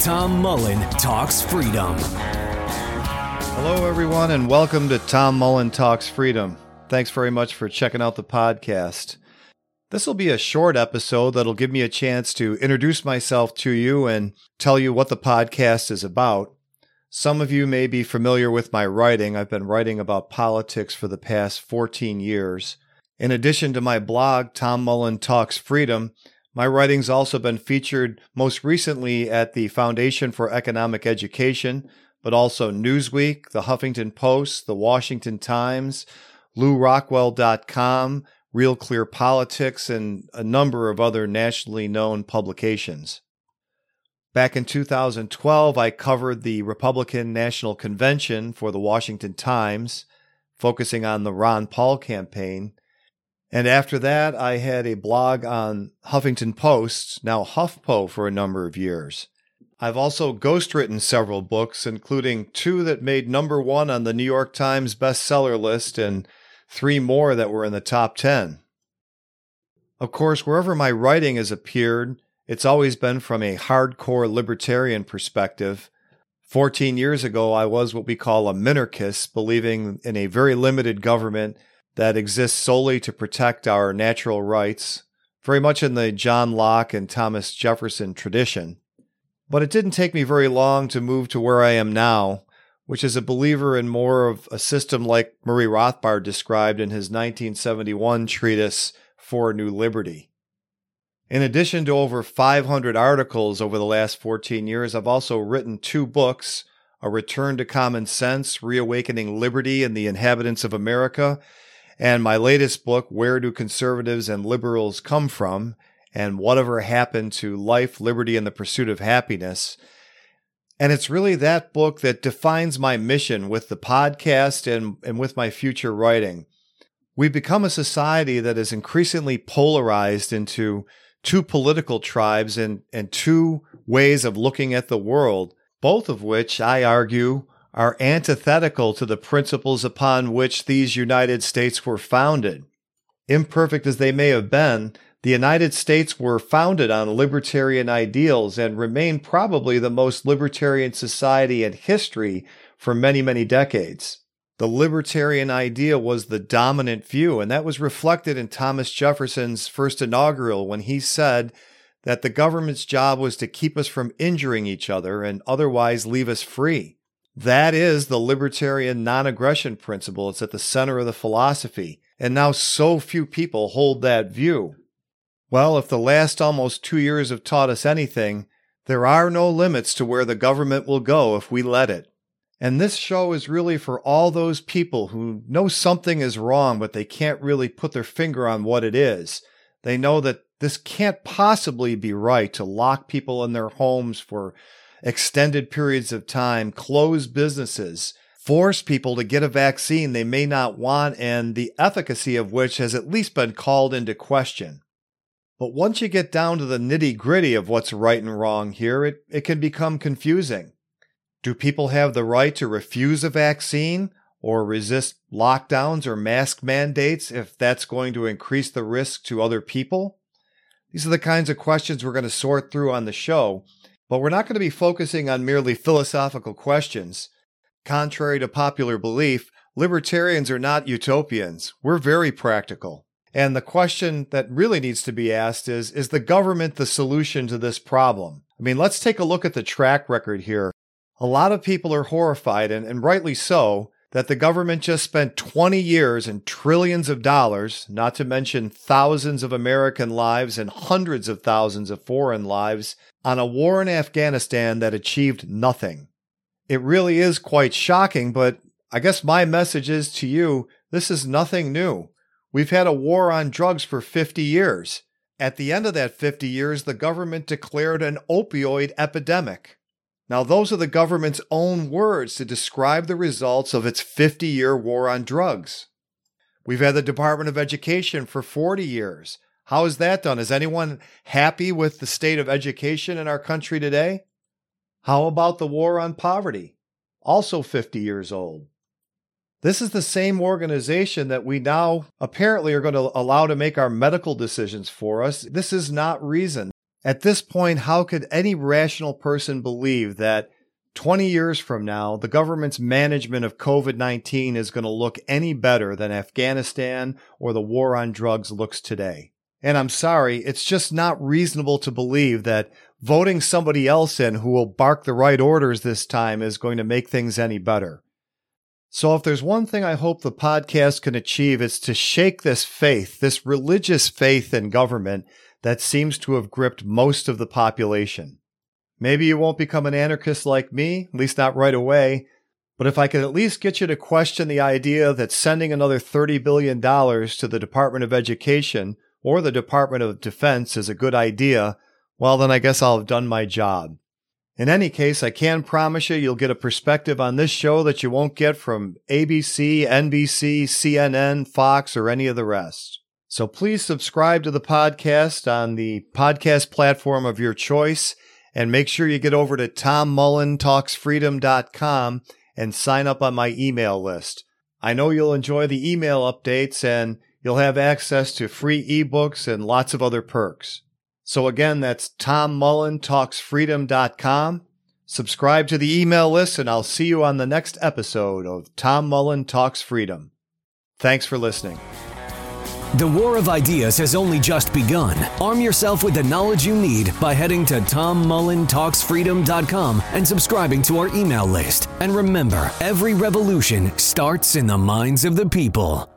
Tom Mullen Talks Freedom. Hello, everyone, and welcome to Tom Mullen Talks Freedom. Thanks very much for checking out the podcast. This will be a short episode that'll give me a chance to introduce myself to you and tell you what the podcast is about. Some of you may be familiar with my writing. I've been writing about politics for the past 14 years. In addition to my blog, Tom Mullen Talks Freedom, my writing's also been featured most recently at the Foundation for Economic Education, but also Newsweek, the Huffington Post, the Washington Times, LewRockwell.com, Real Clear Politics, and a number of other nationally known publications. Back in 2012, I covered the Republican National Convention for the Washington Times, focusing on the Ron Paul campaign. And after that, I had a blog on Huffington Post, now HuffPo, for a number of years. I've also ghostwritten several books, including two that made number one on the New York Times bestseller list and three more that were in the top 10. Of course, wherever my writing has appeared, it's always been from a hardcore libertarian perspective. 14 years ago, I was what we call a minarchist, believing in a very limited government that exists solely to protect our natural rights, very much in the John Locke and Thomas Jefferson tradition. But it didn't take me very long to move to where I am now, which is a believer in more of a system like Murray Rothbard described in his 1971 treatise, For New Liberty. In addition to over 500 articles over the last 14 years, I've also written two books A Return to Common Sense, Reawakening Liberty and the Inhabitants of America, and my latest book, Where Do Conservatives and Liberals Come From? and Whatever Happened to Life, Liberty, and the Pursuit of Happiness. And it's really that book that defines my mission with the podcast and, and with my future writing. We've become a society that is increasingly polarized into two political tribes and, and two ways of looking at the world, both of which I argue are antithetical to the principles upon which these United States were founded. Imperfect as they may have been, the United States were founded on libertarian ideals and remain probably the most libertarian society in history for many, many decades. The libertarian idea was the dominant view, and that was reflected in Thomas Jefferson's first inaugural when he said that the government's job was to keep us from injuring each other and otherwise leave us free. That is the libertarian non aggression principle. It's at the center of the philosophy. And now so few people hold that view. Well, if the last almost two years have taught us anything, there are no limits to where the government will go if we let it. And this show is really for all those people who know something is wrong, but they can't really put their finger on what it is. They know that this can't possibly be right to lock people in their homes for extended periods of time, close businesses, force people to get a vaccine they may not want, and the efficacy of which has at least been called into question. But once you get down to the nitty gritty of what's right and wrong here, it, it can become confusing. Do people have the right to refuse a vaccine or resist lockdowns or mask mandates if that's going to increase the risk to other people? These are the kinds of questions we're going to sort through on the show, but we're not going to be focusing on merely philosophical questions. Contrary to popular belief, libertarians are not utopians. We're very practical. And the question that really needs to be asked is Is the government the solution to this problem? I mean, let's take a look at the track record here. A lot of people are horrified, and, and rightly so, that the government just spent 20 years and trillions of dollars, not to mention thousands of American lives and hundreds of thousands of foreign lives, on a war in Afghanistan that achieved nothing. It really is quite shocking, but I guess my message is to you this is nothing new. We've had a war on drugs for 50 years. At the end of that 50 years, the government declared an opioid epidemic. Now, those are the government's own words to describe the results of its 50 year war on drugs. We've had the Department of Education for 40 years. How is that done? Is anyone happy with the state of education in our country today? How about the war on poverty? Also 50 years old. This is the same organization that we now apparently are going to allow to make our medical decisions for us. This is not reason. At this point, how could any rational person believe that 20 years from now, the government's management of COVID 19 is going to look any better than Afghanistan or the war on drugs looks today? And I'm sorry, it's just not reasonable to believe that voting somebody else in who will bark the right orders this time is going to make things any better. So, if there's one thing I hope the podcast can achieve, it's to shake this faith, this religious faith in government that seems to have gripped most of the population. Maybe you won't become an anarchist like me, at least not right away, but if I could at least get you to question the idea that sending another $30 billion to the Department of Education or the Department of Defense is a good idea, well, then I guess I'll have done my job. In any case, I can promise you you'll get a perspective on this show that you won't get from ABC, NBC, CNN, Fox, or any of the rest. So please subscribe to the podcast on the podcast platform of your choice and make sure you get over to tommullentalksfreedom.com and sign up on my email list. I know you'll enjoy the email updates and you'll have access to free ebooks and lots of other perks. So again, that's tommullentalksfreedom.com. Subscribe to the email list and I'll see you on the next episode of Tom Mullen Talks Freedom. Thanks for listening. The war of ideas has only just begun. Arm yourself with the knowledge you need by heading to tommullentalksfreedom.com and subscribing to our email list. And remember, every revolution starts in the minds of the people.